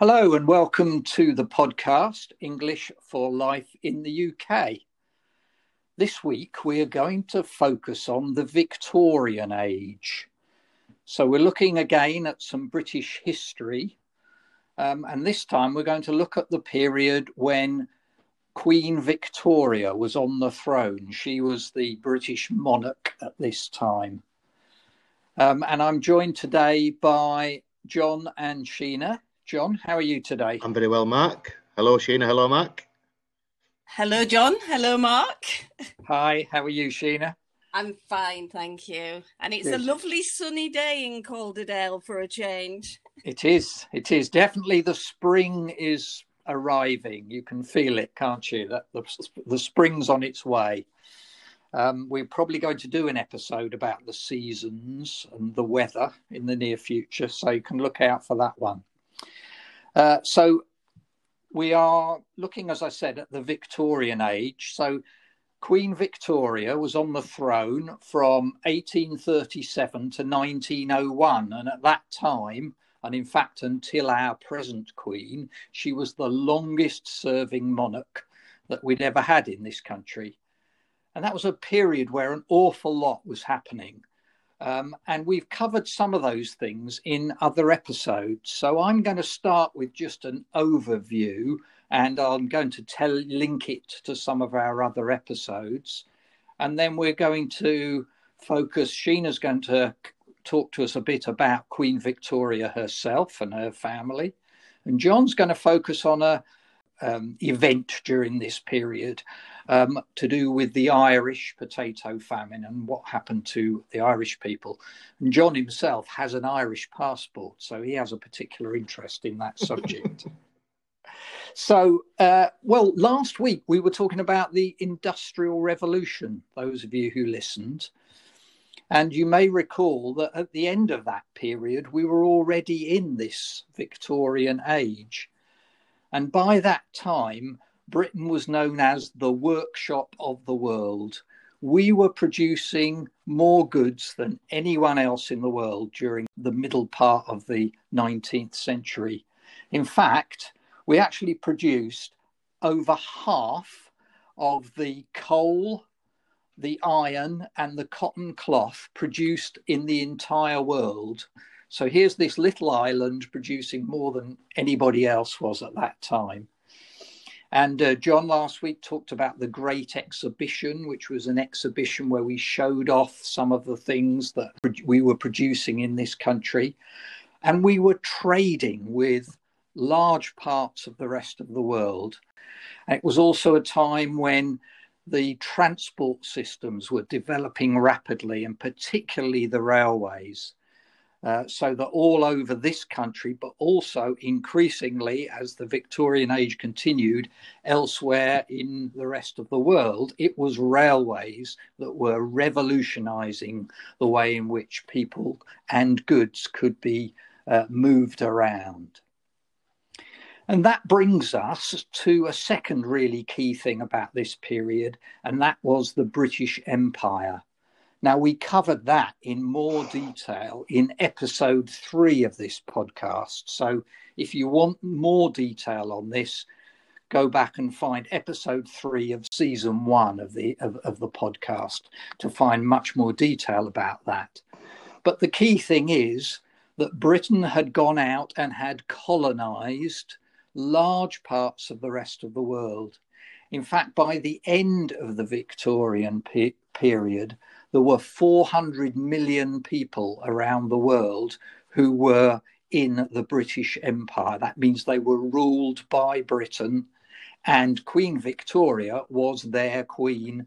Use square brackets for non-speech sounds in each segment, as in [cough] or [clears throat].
Hello, and welcome to the podcast English for Life in the UK. This week, we are going to focus on the Victorian age. So, we're looking again at some British history, um, and this time we're going to look at the period when Queen Victoria was on the throne. She was the British monarch at this time. Um, and I'm joined today by John and Sheena. John, how are you today? I'm very well, Mark. Hello, Sheena. Hello, Mark. Hello, John. Hello, Mark. Hi, how are you, Sheena? I'm fine, thank you. And it's Good. a lovely sunny day in Calderdale for a change. It is. It is. Definitely the spring is arriving. You can feel it, can't you? That the, the spring's on its way. Um, we're probably going to do an episode about the seasons and the weather in the near future, so you can look out for that one. Uh, so we are looking, as I said, at the Victorian age. So Queen Victoria was on the throne from 1837 to 1901, and at that time, and in fact until our present Queen, she was the longest serving monarch that we'd ever had in this country. And that was a period where an awful lot was happening. Um, and we've covered some of those things in other episodes. So I'm going to start with just an overview and I'm going to tell link it to some of our other episodes. And then we're going to focus, Sheena's going to talk to us a bit about Queen Victoria herself and her family. And John's going to focus on a um, event during this period um, to do with the Irish potato famine and what happened to the Irish people. And John himself has an Irish passport, so he has a particular interest in that subject. [laughs] so, uh, well, last week we were talking about the Industrial Revolution, those of you who listened. And you may recall that at the end of that period, we were already in this Victorian age. And by that time, Britain was known as the workshop of the world. We were producing more goods than anyone else in the world during the middle part of the 19th century. In fact, we actually produced over half of the coal, the iron, and the cotton cloth produced in the entire world. So here's this little island producing more than anybody else was at that time. And uh, John last week talked about the Great Exhibition, which was an exhibition where we showed off some of the things that we were producing in this country. And we were trading with large parts of the rest of the world. And it was also a time when the transport systems were developing rapidly, and particularly the railways. Uh, so that all over this country, but also increasingly as the Victorian age continued elsewhere in the rest of the world, it was railways that were revolutionizing the way in which people and goods could be uh, moved around. And that brings us to a second really key thing about this period, and that was the British Empire. Now, we covered that in more detail in episode three of this podcast. So, if you want more detail on this, go back and find episode three of season one of the of, of the podcast to find much more detail about that. But the key thing is that Britain had gone out and had colonized large parts of the rest of the world. In fact, by the end of the Victorian pe- period, there were 400 million people around the world who were in the British Empire. That means they were ruled by Britain, and Queen Victoria was their queen.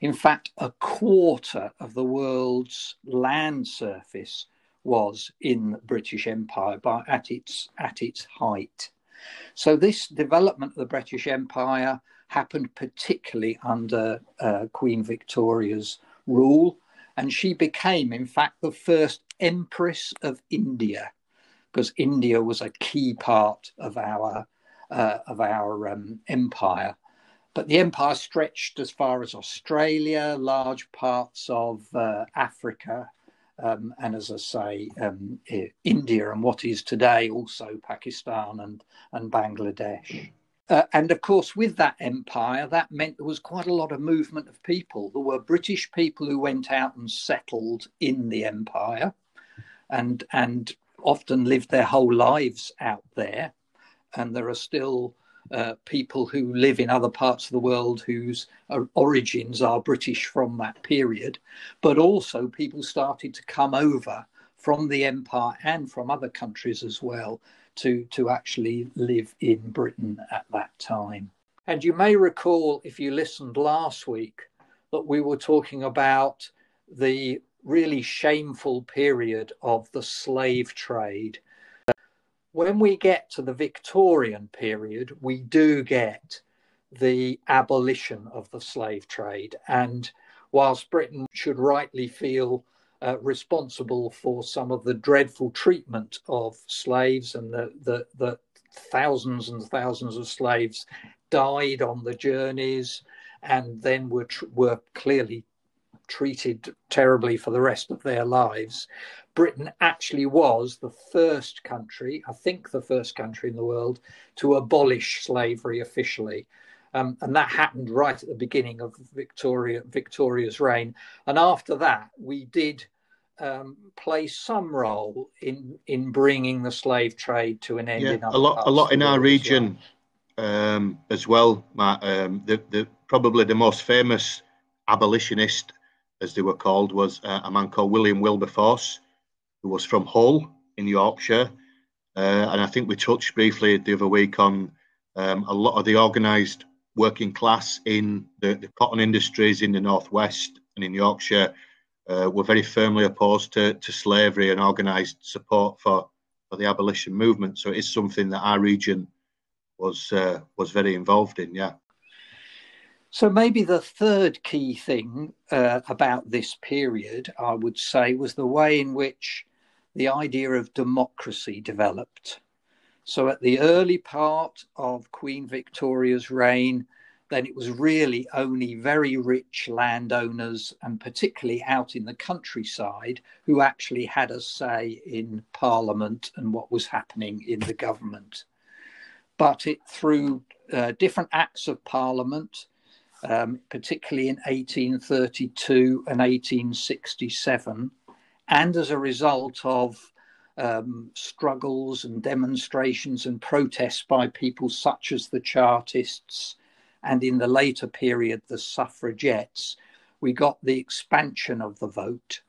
In fact, a quarter of the world's land surface was in the British Empire by, at, its, at its height. So, this development of the British Empire happened particularly under uh, Queen Victoria's rule. And she became, in fact, the first Empress of India, because India was a key part of our uh, of our um, empire. But the empire stretched as far as Australia, large parts of uh, Africa, um, and as I say, um, India and what is today also Pakistan and, and Bangladesh. Uh, and of course, with that empire, that meant there was quite a lot of movement of people. There were British people who went out and settled in the empire and, and often lived their whole lives out there. And there are still uh, people who live in other parts of the world whose uh, origins are British from that period, but also people started to come over from the empire and from other countries as well to, to actually live in Britain at that time. And you may recall, if you listened last week, that we were talking about the really shameful period of the slave trade when we get to the Victorian period, we do get the abolition of the slave trade. And whilst Britain should rightly feel uh, responsible for some of the dreadful treatment of slaves and the, the, the thousands and thousands of slaves died on the journeys and then were, were clearly treated terribly for the rest of their lives. Britain actually was the first country, I think the first country in the world, to abolish slavery officially. Um, and that happened right at the beginning of Victoria Victoria's reign. And after that, we did um, play some role in in bringing the slave trade to an end. Yeah, a lot, a lot in our region well. Um, as well. Matt, um, the, the probably the most famous abolitionist, as they were called, was uh, a man called William Wilberforce who was from Hull in Yorkshire. Uh, and I think we touched briefly the other week on um, a lot of the organised working class in the, the, cotton industries in the northwest and in Yorkshire uh, were very firmly opposed to, to slavery and organised support for, for the abolition movement. So it is something that our region was uh, was very involved in. Yeah. So maybe the third key thing uh, about this period, I would say, was the way in which the idea of democracy developed. So, at the early part of Queen Victoria's reign, then it was really only very rich landowners, and particularly out in the countryside, who actually had a say in Parliament and what was happening in the government. But it, through uh, different acts of Parliament, um, particularly in 1832 and 1867, and as a result of um, struggles and demonstrations and protests by people such as the Chartists and in the later period the suffragettes, we got the expansion of the vote,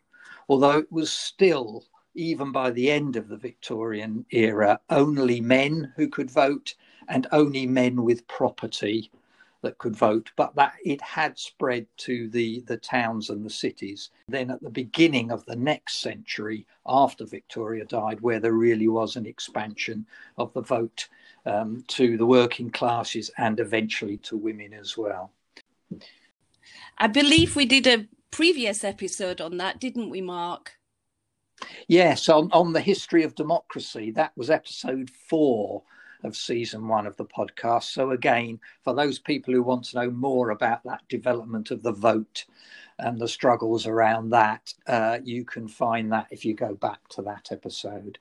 although it was still, even by the end of the Victorian era, only men who could vote and only men with property that could vote, but that it had spread to the, the towns and the cities. Then at the beginning of the next century, after Victoria died, where there really was an expansion of the vote um, to the working classes and eventually to women as well. I believe we did a previous episode on that, didn't we, Mark? Yes, on, on the history of democracy. That was episode four of season one of the podcast. So, again, for those people who want to know more about that development of the vote and the struggles around that, uh, you can find that if you go back to that episode.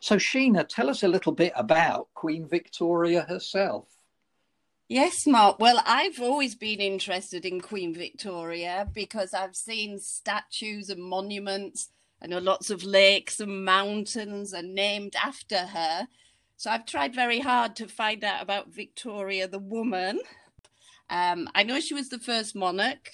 So, Sheena, tell us a little bit about Queen Victoria herself. Yes, Mark. Well, I've always been interested in Queen Victoria because I've seen statues and monuments. Know lots of lakes and mountains are named after her. So I've tried very hard to find out about Victoria the woman. Um, I know she was the first monarch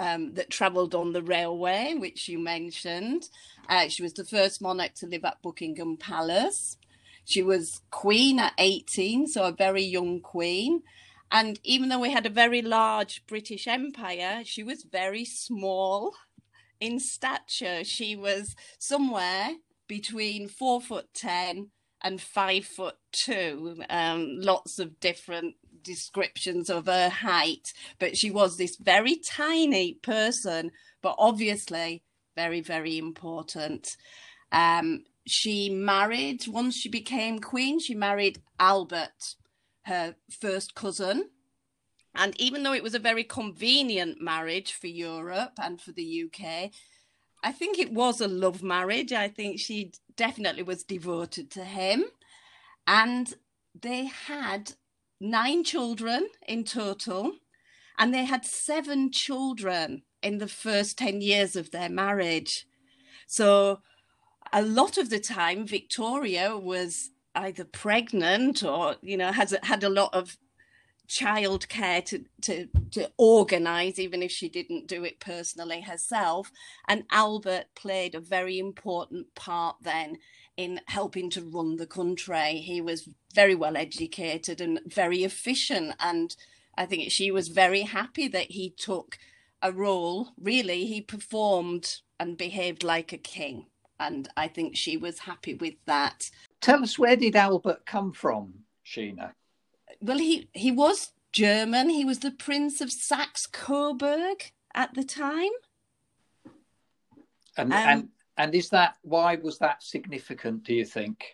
um, that travelled on the railway, which you mentioned. Uh, she was the first monarch to live at Buckingham Palace. She was queen at 18, so a very young queen. And even though we had a very large British Empire, she was very small in stature. She was somewhere between four foot ten and five foot two. Um, lots of different descriptions of her height, but she was this very tiny person, but obviously very, very important. Um, she married, once she became queen, she married Albert, her first cousin. And even though it was a very convenient marriage for Europe and for the UK, I think it was a love marriage. I think she definitely was devoted to him. And they had nine children in total, and they had seven children in the first 10 years of their marriage. So, a lot of the time, Victoria was either pregnant or, you know, has had a lot of childcare to, to, to organize, even if she didn't do it personally herself. And Albert played a very important part then in helping to run the country. He was very well educated and very efficient. And I think she was very happy that he took a role. Really, he performed and behaved like a king. And I think she was happy with that. Tell us, where did Albert come from, Sheena? well, he he was German. He was the Prince of Saxe Coburg at the time. And um, and and is that why was that significant? Do you think?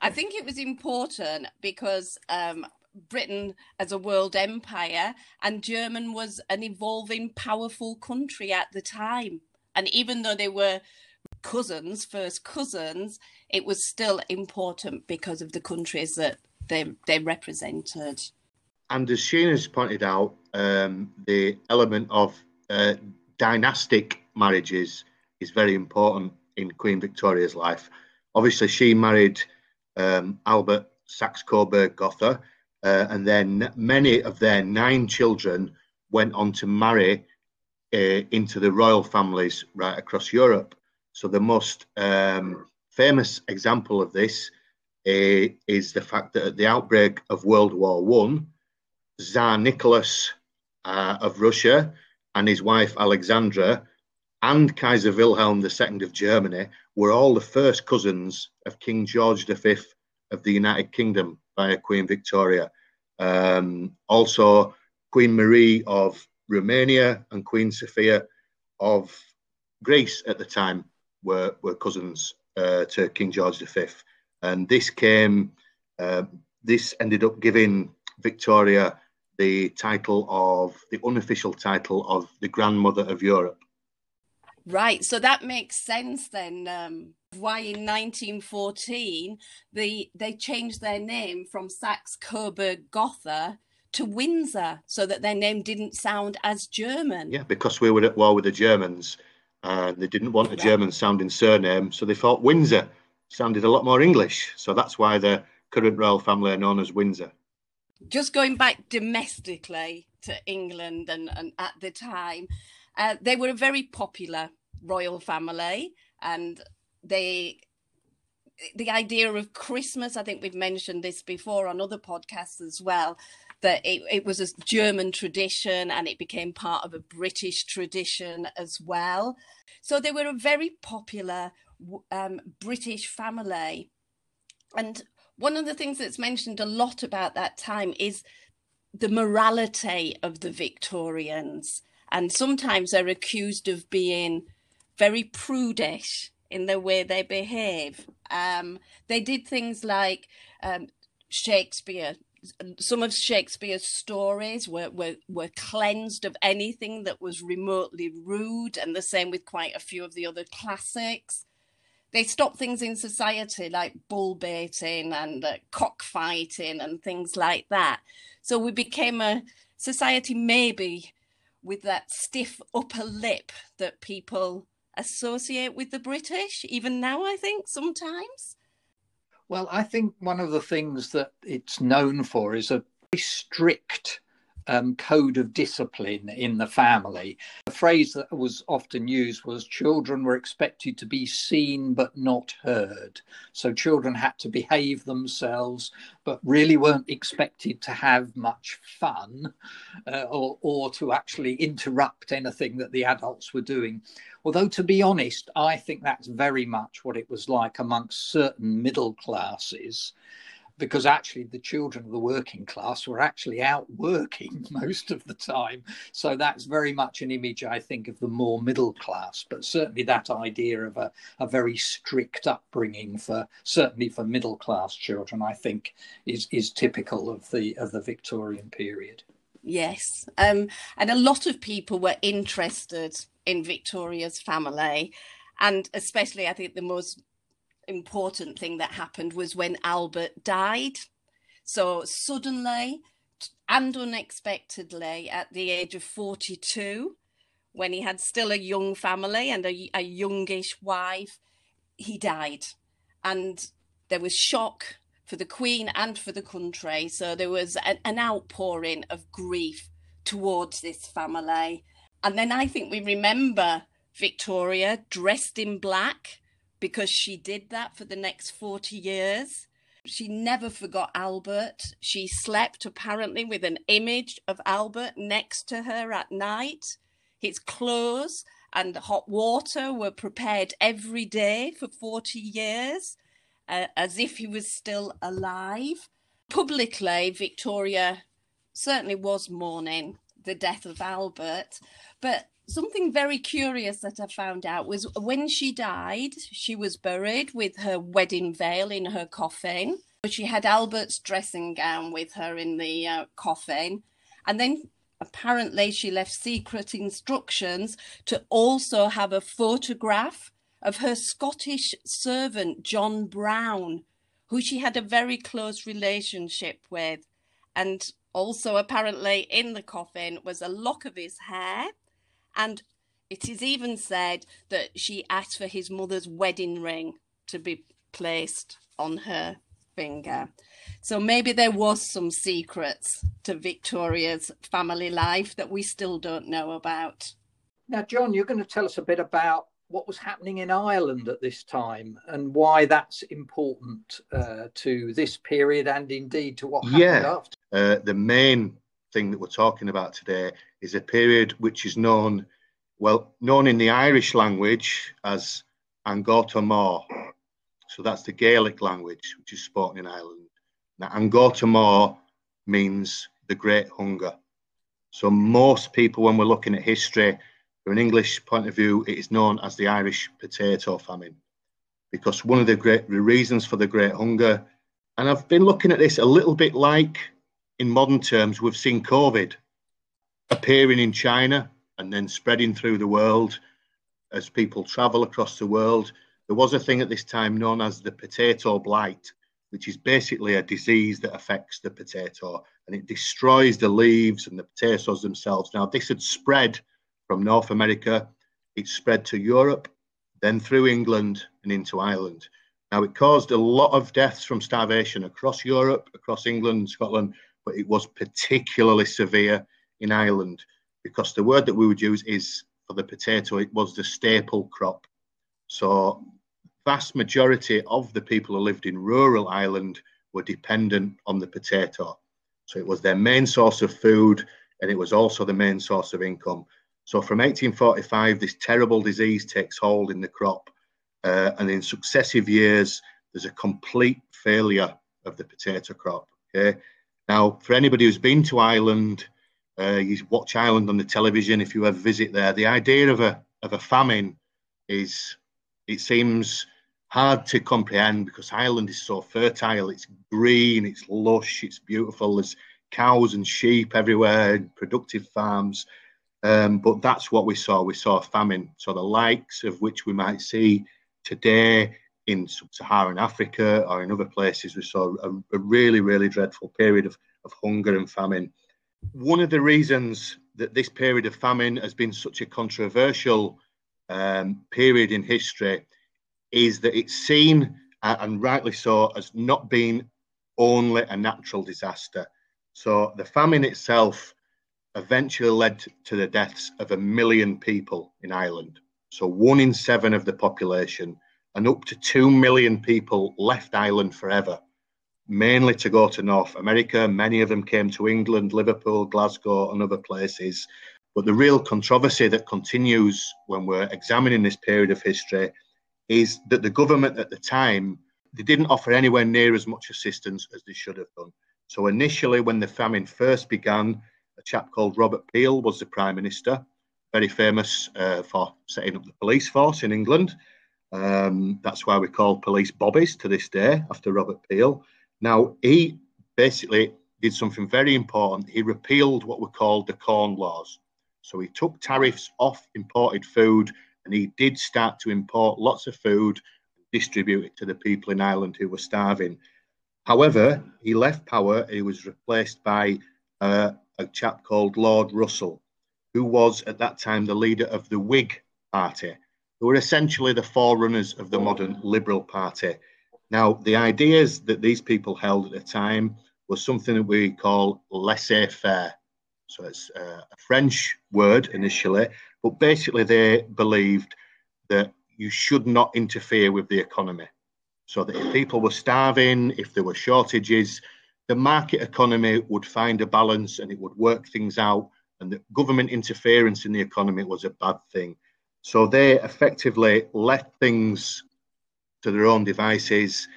I think it was important because um, Britain as a world empire and German was an evolving, powerful country at the time. And even though they were cousins, first cousins, it was still important because of the countries that they they represented. And as Shane has pointed out, um, the element of uh, dynastic marriages is very important in Queen Victoria's life. Obviously, she married um, Albert Saxe Coburg Gotha, uh, and then many of their nine children went on to marry uh, into the royal families right across Europe. So the most um, famous example of this uh, is the fact that at the outbreak of World War One, Tsar Nicholas uh, of Russia and his wife Alexandra and Kaiser Wilhelm II of Germany were all the first cousins of King George V of the United Kingdom via Queen Victoria. Um, also, Queen Marie of Romania and Queen Sophia of Greece at the time were, were cousins uh, to King George V and this came. Uh, this ended up giving Victoria the title of the unofficial title of the grandmother of Europe. Right, so that makes sense then. Um, why in 1914 they they changed their name from Saxe Coburg Gotha to Windsor, so that their name didn't sound as German. Yeah, because we were at war with the Germans, and they didn't want a German sounding surname, so they thought Windsor sounded a lot more English. So that's why the current royal family are known as Windsor. Just going back domestically to England and, and at the time, uh, they were a very popular royal family and they the idea of Christmas, I think we've mentioned this before on other podcasts as well, that it, it was a German tradition and it became part of a British tradition as well. So they were a very popular um, British family. And one of the things that's mentioned a lot about that time is the morality of the Victorians. And sometimes they're accused of being very prudish in the way they behave. Um, they did things like um, Shakespeare. Some of Shakespeare's stories were, were, were cleansed of anything that was remotely rude, and the same with quite a few of the other classics they stopped things in society like bull baiting and uh, cockfighting and things like that. So we became a society maybe with that stiff upper lip that people associate with the British, even now, I think, sometimes. Well, I think one of the things that it's known for is a very strict um, code of discipline in the family. The phrase that was often used was children were expected to be seen but not heard. So children had to behave themselves but really weren't expected to have much fun uh, or, or to actually interrupt anything that the adults were doing. Although, to be honest, I think that's very much what it was like amongst certain middle classes because actually the children of the working class were actually out working [laughs] most of the time. So that's very much an image, I think, of the more middle class. But certainly that idea of a, a very strict upbringing for certainly for middle class children, I think, is is typical of the of the Victorian period. Yes. Um, and a lot of people were interested in Victoria's family. And especially, I think the most important thing that happened was when Albert died. So suddenly and unexpectedly, at the age of 42, when he had still a young family and a, a youngish wife, he died. And there was shock for the Queen and for the country. So there was an, an outpouring of grief towards this family. And then I think we remember Victoria dressed in black because she did that for the next 40 years. She never forgot Albert. She slept apparently with an image of Albert next to her at night. His clothes and hot water were prepared every day for 40 years, uh, as if he was still alive. Publicly, Victoria certainly was mourning the death of Albert, but something very curious that I found out was when she died, she was buried with her wedding veil in her coffin. But she had Albert's dressing gown with her in the uh, coffin. And then apparently she left secret instructions to also have a photograph of her Scottish servant, John Brown, who she had a very close relationship with. And also, apparently, in the coffin was a lock of his hair and it is even said that she asked for his mother's wedding ring to be placed on her finger. So maybe there was some secrets to Victoria's family life that we still don't know about. Now, John, you're going to tell us a bit about what was happening in Ireland at this time and why that's important uh, to this period and indeed to what happened yeah. after. Uh, the main thing that we're talking about today is a period which is known, well, known in the Irish language as An Gorta Mór. So that's the Gaelic language, which is spoken in Ireland. Now, An Gorta Mór means the Great Hunger. So most people, when we're looking at history, from an English point of view, it is known as the Irish potato famine. Because one of the great reasons for the Great Hunger, and I've been looking at this a little bit like in modern terms, we've seen COVID appearing in China and then spreading through the world as people travel across the world. There was a thing at this time known as the potato blight, which is basically a disease that affects the potato and it destroys the leaves and the potatoes themselves. Now, this had spread from North America, it spread to Europe, then through England and into Ireland. Now, it caused a lot of deaths from starvation across Europe, across England, Scotland, but it was particularly severe in Ireland because the word that we would use is for the potato, it was the staple crop. So, vast majority of the people who lived in rural Ireland were dependent on the potato. So, it was their main source of food and it was also the main source of income. So, from 1845, this terrible disease takes hold in the crop, uh, and in successive years, there's a complete failure of the potato crop. Okay, now, for anybody who's been to Ireland, uh, you watch Ireland on the television. If you ever visit there, the idea of a of a famine is it seems hard to comprehend because Ireland is so fertile. It's green, it's lush, it's beautiful. There's cows and sheep everywhere, productive farms. Um, but that's what we saw. We saw famine. So the likes of which we might see today in sub-Saharan Africa or in other places, we saw a, a, really, really dreadful period of, of hunger and famine. One of the reasons that this period of famine has been such a controversial um, period in history is that it's seen, uh, and rightly so, as not being only a natural disaster. So the famine itself eventually led to the deaths of a million people in Ireland. So one in seven of the population and up to 2 million people left Ireland forever, mainly to go to North America. Many of them came to England, Liverpool, Glasgow, and other places. But the real controversy that continues when we're examining this period of history is that the government at the time they didn't offer anywhere near as much assistance as they should have done. So initially, when the famine first began, a chap called Robert Peel was the prime minister, very famous uh, for setting up the police force in England. Um, that's why we call police bobbies to this day after Robert Peel. Now, he basically did something very important. He repealed what were called the Corn Laws. So he took tariffs off imported food and he did start to import lots of food and distribute it to the people in Ireland who were starving. However, he left power. He was replaced by uh, a chap called Lord Russell, who was at that time the leader of the Whig Party, who were essentially the forerunners of the modern Liberal Party. Now, the ideas that these people held at the time was something that we call laissez faire. So it's uh, a French word initially, but basically they believed that you should not interfere with the economy. So that if people were starving, if there were shortages, the market economy would find a balance and it would work things out, and that government interference in the economy was a bad thing. So they effectively left things to their own devices.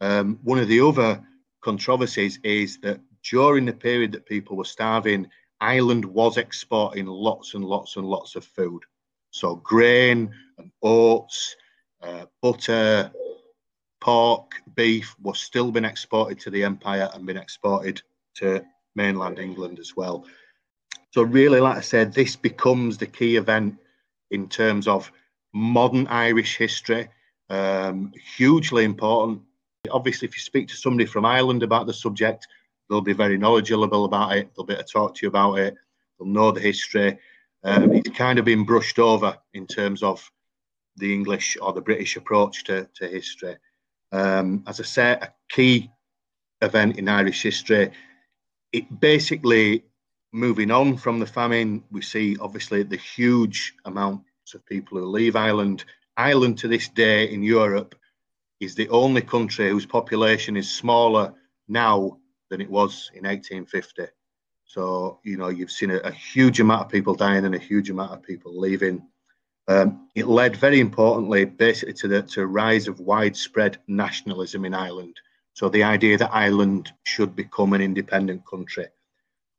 Um, one of the other controversies is that during the period that people were starving, Ireland was exporting lots and lots and lots of food. So grain and oats, uh, butter, pork, beef was still being exported to the empire and being exported to mainland England as well. So really, like I said, this becomes the key event in terms of modern Irish history. Um, hugely important. Obviously, if you speak to somebody from Ireland about the subject, they'll be very knowledgeable about it. They'll be able to talk to you about it. They'll know the history. Um, it's kind of been brushed over in terms of the English or the British approach to, to history. Um, as I said, a key event in Irish history. It basically moving on from the famine, we see obviously the huge amounts of people who leave Ireland. Ireland to this day in Europe is the only country whose population is smaller now than it was in 1850. So, you know, you've seen a, a huge amount of people dying and a huge amount of people leaving. Um, it led very importantly basically to the to rise of widespread nationalism in Ireland. So the idea that Ireland should become an independent country.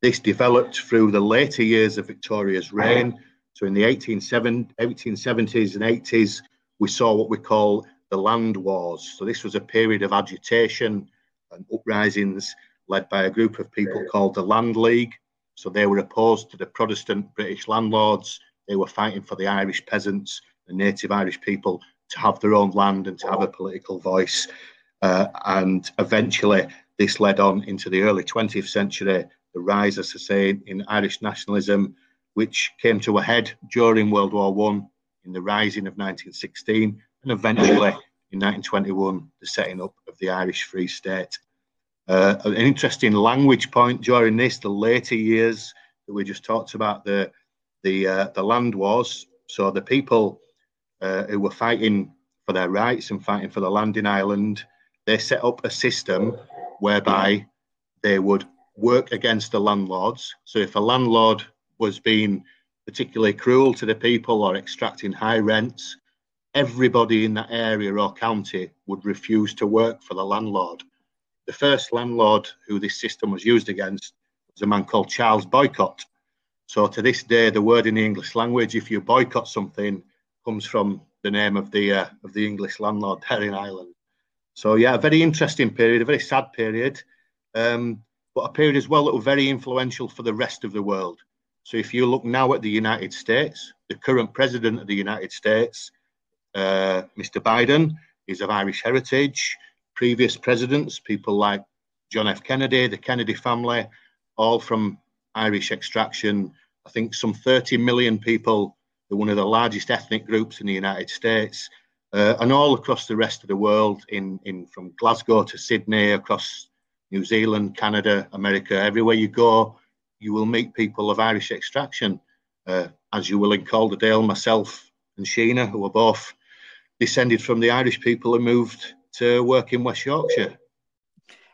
This developed through the later years of Victoria's reign. So in the 1870s and 80s, we saw what we call the land wars. So this was a period of agitation and uprisings led by a group of people called the Land League. So they were opposed to the Protestant British landlords. They were fighting for the Irish peasants, the native Irish people, to have their own land and to have a political voice. Uh, and eventually, this led on into the early 20th century the rise, as I say, in Irish nationalism, which came to a head during World War One in the rising of 1916, and eventually in 1921 the setting up of the Irish Free State. Uh, an interesting language point during this, the later years that we just talked about, the the uh, the land wars. So the people uh, who were fighting for their rights and fighting for the land in Ireland, they set up a system whereby they would work against the landlords. So if a landlord was being particularly cruel to the people or extracting high rents, everybody in that area or county would refuse to work for the landlord. The first landlord who this system was used against was a man called Charles Boycott. So to this day, the word in the English language, if you boycott something, comes from the name of the uh, of the English landlord there in Ireland. So yeah, a very interesting period, a very sad period. Um, but a period as well that were very influential for the rest of the world. So if you look now at the United States, the current president of the United States, uh, Mr. Biden, is of Irish heritage. Previous presidents, people like John F. Kennedy, the Kennedy family, all from Irish extraction. I think some 30 million people. They're one of the largest ethnic groups in the United States. Uh, and all across the rest of the world, in, in from Glasgow to Sydney, across New Zealand, Canada, America, everywhere you go, you will meet people of Irish extraction, uh, as you will in Calderdale, myself and Sheena, who are both descended from the Irish people and moved to work in West Yorkshire.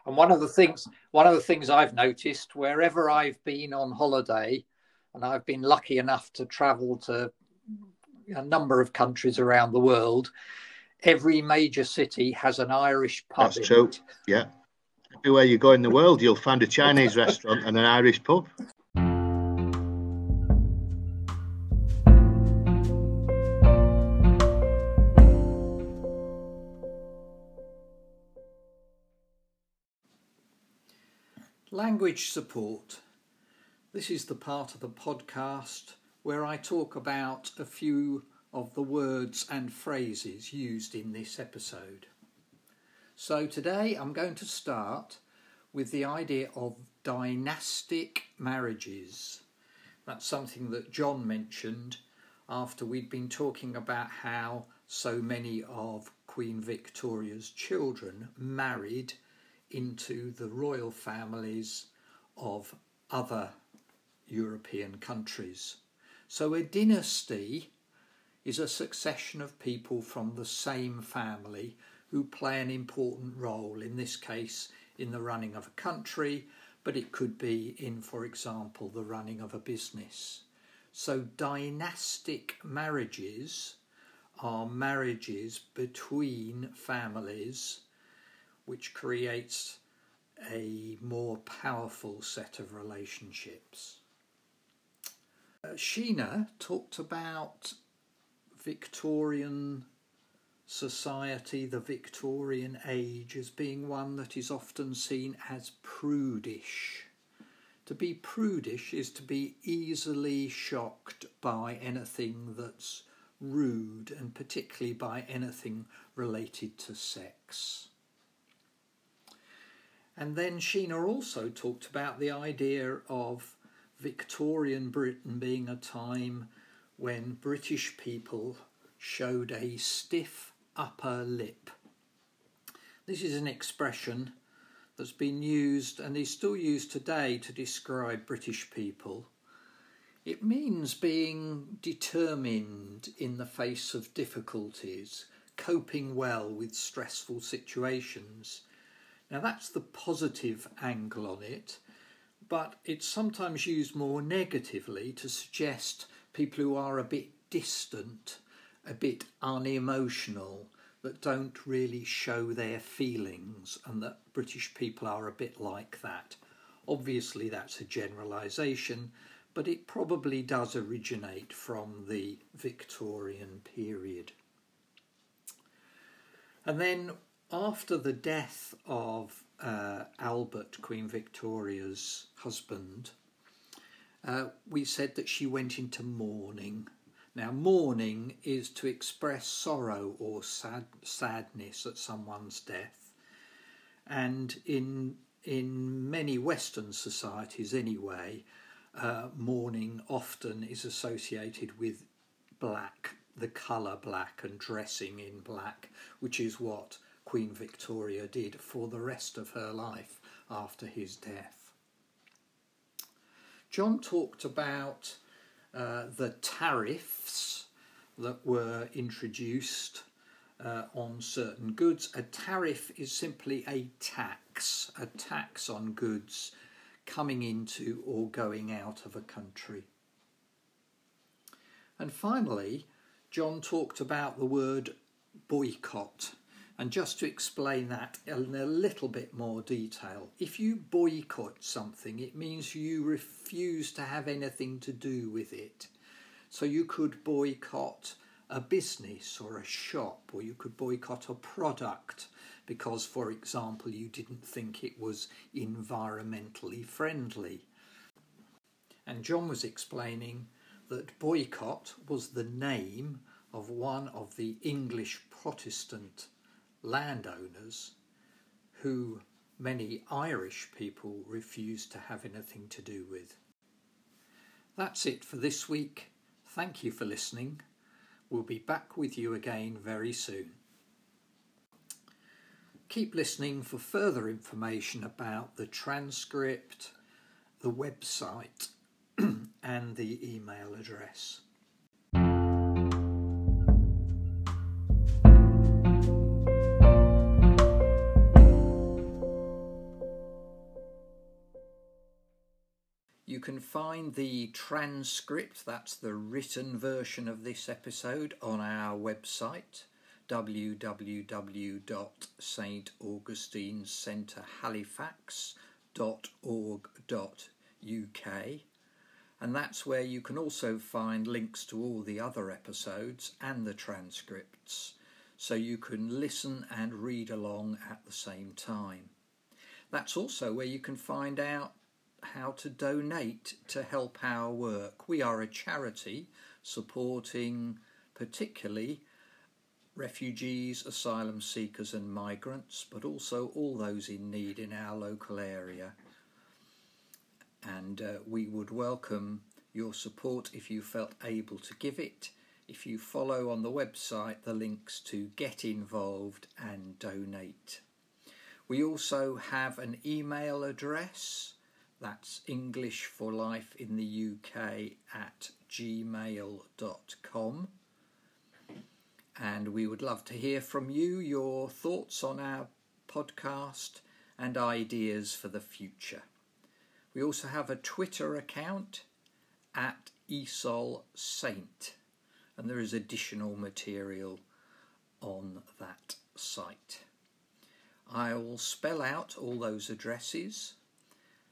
And one of the things, one of the things I've noticed wherever I've been on holiday, and I've been lucky enough to travel to a number of countries around the world, every major city has an Irish pub. That's true. It. Yeah everywhere you go in the world, you'll find a Chinese [laughs] restaurant and an Irish pub. Language support. This is the part of the podcast where I talk about a few of the words and phrases used in this episode. So today I'm going to start with the idea of dynastic marriages. That's something that John mentioned after we'd been talking about how so many of Queen Victoria's children married into the royal families of other European countries. So a dynasty is a succession of people from the same family who play an important role, in this case, in the running of a country, but it could be in, for example, the running of a business. So dynastic marriages are marriages between families which creates a more powerful set of relationships. Uh, Sheena talked about Victorian society, the Victorian age, as being one that is often seen as prudish. To be prudish is to be easily shocked by anything that's rude and particularly by anything related to sex. And then Sheena also talked about the idea of Victorian Britain being a time when British people showed a stiff upper lip. This is an expression that's been used and is still used today to describe British people. It means being determined in the face of difficulties, coping well with stressful situations. Now, that's the positive angle on it, but it's sometimes used more negatively to suggest people who are a bit distant, a bit unemotional, that don't really show their feelings, and that British people are a bit like that. Obviously, that's a generalisation, but it probably does originate from the Victorian period. And then, after the death of uh, Albert, Queen Victoria's husband, uh, we said that she went into mourning. Now, mourning is to express sorrow or sad, sadness at someone's death, and in in many Western societies, anyway, uh, mourning often is associated with black, the colour black, and dressing in black, which is what Queen Victoria did for the rest of her life after his death. John talked about uh, the tariffs that were introduced uh, on certain goods. A tariff is simply a tax, a tax on goods coming into or going out of a country. And finally, John talked about the word boycott. And just to explain that in a little bit more detail, if you boycott something, it means you refuse to have anything to do with it. So you could boycott a business or a shop, or you could boycott a product because, for example, you didn't think it was environmentally friendly. And John was explaining that boycott was the name of one of the English Protestant landowners who many Irish people refused to have anything to do with. That's it for this week. Thank you for listening. We'll be back with you again very soon. Keep listening for further information about the transcript, the website, [clears throat] and the email address. Can find the transcript, that's the written version of this episode, on our website www.staugustinecentrehalifax.org.uk and that's where you can also find links to all the other episodes and the transcripts so you can listen and read along at the same time. That's also where you can find out how to donate to help our work. We are a charity supporting particularly refugees, asylum seekers, and migrants, but also all those in need in our local area. And uh, we would welcome your support if you felt able to give it. If you follow on the website the links to get involved and donate. We also have an email address that's English for Life in the UK at gmail.com. And we would love to hear from you your thoughts on our podcast and ideas for the future. We also have a Twitter account at ESOL Saint, and there is additional material on that site. I will spell out all those addresses.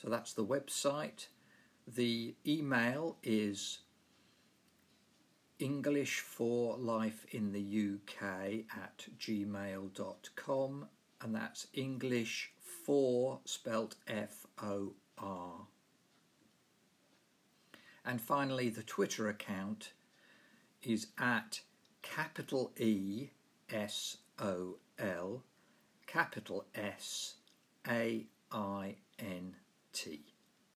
So that's the website. The email is English for Life in the UK at gmail.com and that's English for spelt F O R. And finally, the Twitter account is at capital E S O L, capital S A I N T.